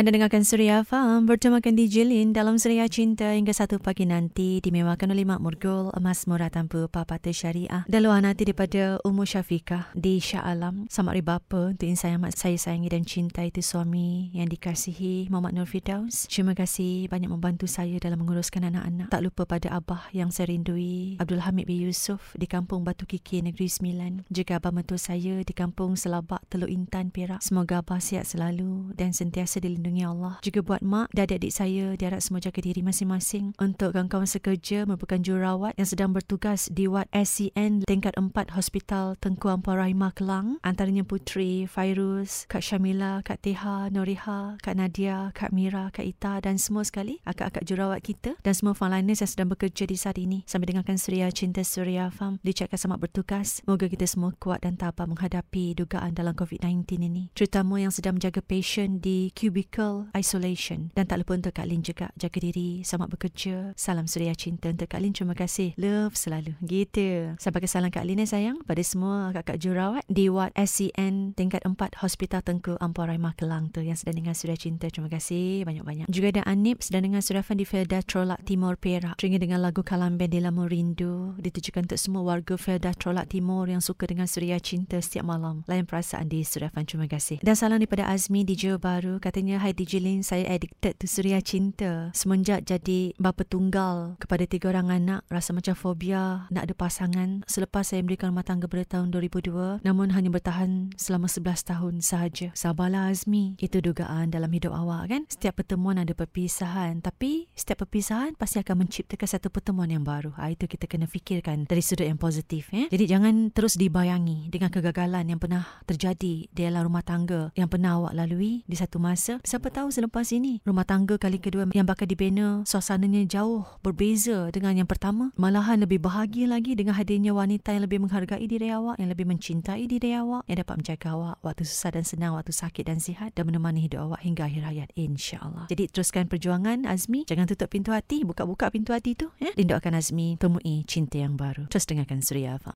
Anda dengarkan Suria Farm bertemakan DJ Lin dalam Suria Cinta hingga satu pagi nanti. Dimewakan oleh Mak Murgul emas murah tanpa papata syariah. Dan luar nanti daripada Ummu Syafiqah di Shah Alam. Sama bapa untuk insan yang saya sayangi dan cinta itu suami yang dikasihi Muhammad Nur Firdaus. Terima kasih banyak membantu saya dalam menguruskan anak-anak. Tak lupa pada abah yang saya rindui Abdul Hamid bin Yusuf di kampung Batu Kiki Negeri Sembilan. Juga abah mentua saya di kampung Selabak Teluk Intan Perak. Semoga abah sihat selalu dan sentiasa dilindungi lindungi Allah. Juga buat mak dan adik-adik saya, diharap semua jaga diri masing-masing. Untuk kawan-kawan sekerja merupakan jururawat yang sedang bertugas di Wad SCN tingkat 4 Hospital Tengku Ampar Rahimah Kelang. Antaranya Putri, Fairuz, Kak Syamila, Kak Teha, Noriha, Kak Nadia, Kak Mira, Kak Ita dan semua sekali akak-akak jururawat kita dan semua frontliners yang sedang bekerja di saat ini. Sambil dengarkan Suria Cinta Suria Farm dicakap selamat bertugas. Moga kita semua kuat dan tabah menghadapi dugaan dalam COVID-19 ini. Terutama yang sedang menjaga patient di cubicle physical isolation. Dan tak lupa untuk Kak Lin juga jaga diri, selamat bekerja. Salam suria cinta untuk Kak Lin. Terima kasih. Love selalu. Gitu. Sampai ke salam Kak Lin ya sayang. Pada semua kakak jurawat di Ward SCN tingkat 4 Hospital Tengku Ampor Raimah Kelang tu yang sedang dengan suria cinta. Terima kasih banyak-banyak. Juga ada Anip sedang dengan suria di Felda Trolak Timur Perak. Teringat dengan lagu Kalam Band di Lamu Rindu. Ditujukan untuk semua warga Felda Trolak Timur yang suka dengan suria cinta setiap malam. Lain perasaan di suria. Terima kasih. Dan salam daripada Azmi di Johor Baru. Katanya Hai DJ Lin, saya addicted to Suria Cinta. Semenjak jadi bapa tunggal kepada tiga orang anak, rasa macam fobia nak ada pasangan. Selepas saya memberikan rumah tangga pada tahun 2002, namun hanya bertahan selama 11 tahun sahaja. Sabarlah Azmi, itu dugaan dalam hidup awak kan? Setiap pertemuan ada perpisahan, tapi setiap perpisahan pasti akan menciptakan satu pertemuan yang baru. Ha, itu kita kena fikirkan dari sudut yang positif. Eh? Jadi jangan terus dibayangi dengan kegagalan yang pernah terjadi dalam rumah tangga yang pernah awak lalui di satu masa Siapa tahu selepas ini rumah tangga kali kedua yang bakal dibina suasananya jauh berbeza dengan yang pertama. Malahan lebih bahagia lagi dengan hadirnya wanita yang lebih menghargai diri awak, yang lebih mencintai diri awak, yang dapat menjaga awak waktu susah dan senang, waktu sakit dan sihat dan menemani hidup awak hingga akhir hayat insya-Allah. Jadi teruskan perjuangan Azmi, jangan tutup pintu hati, buka-buka pintu hati tu ya. Lindungi Azmi temui cinta yang baru. Terus dengarkan Surya Afam.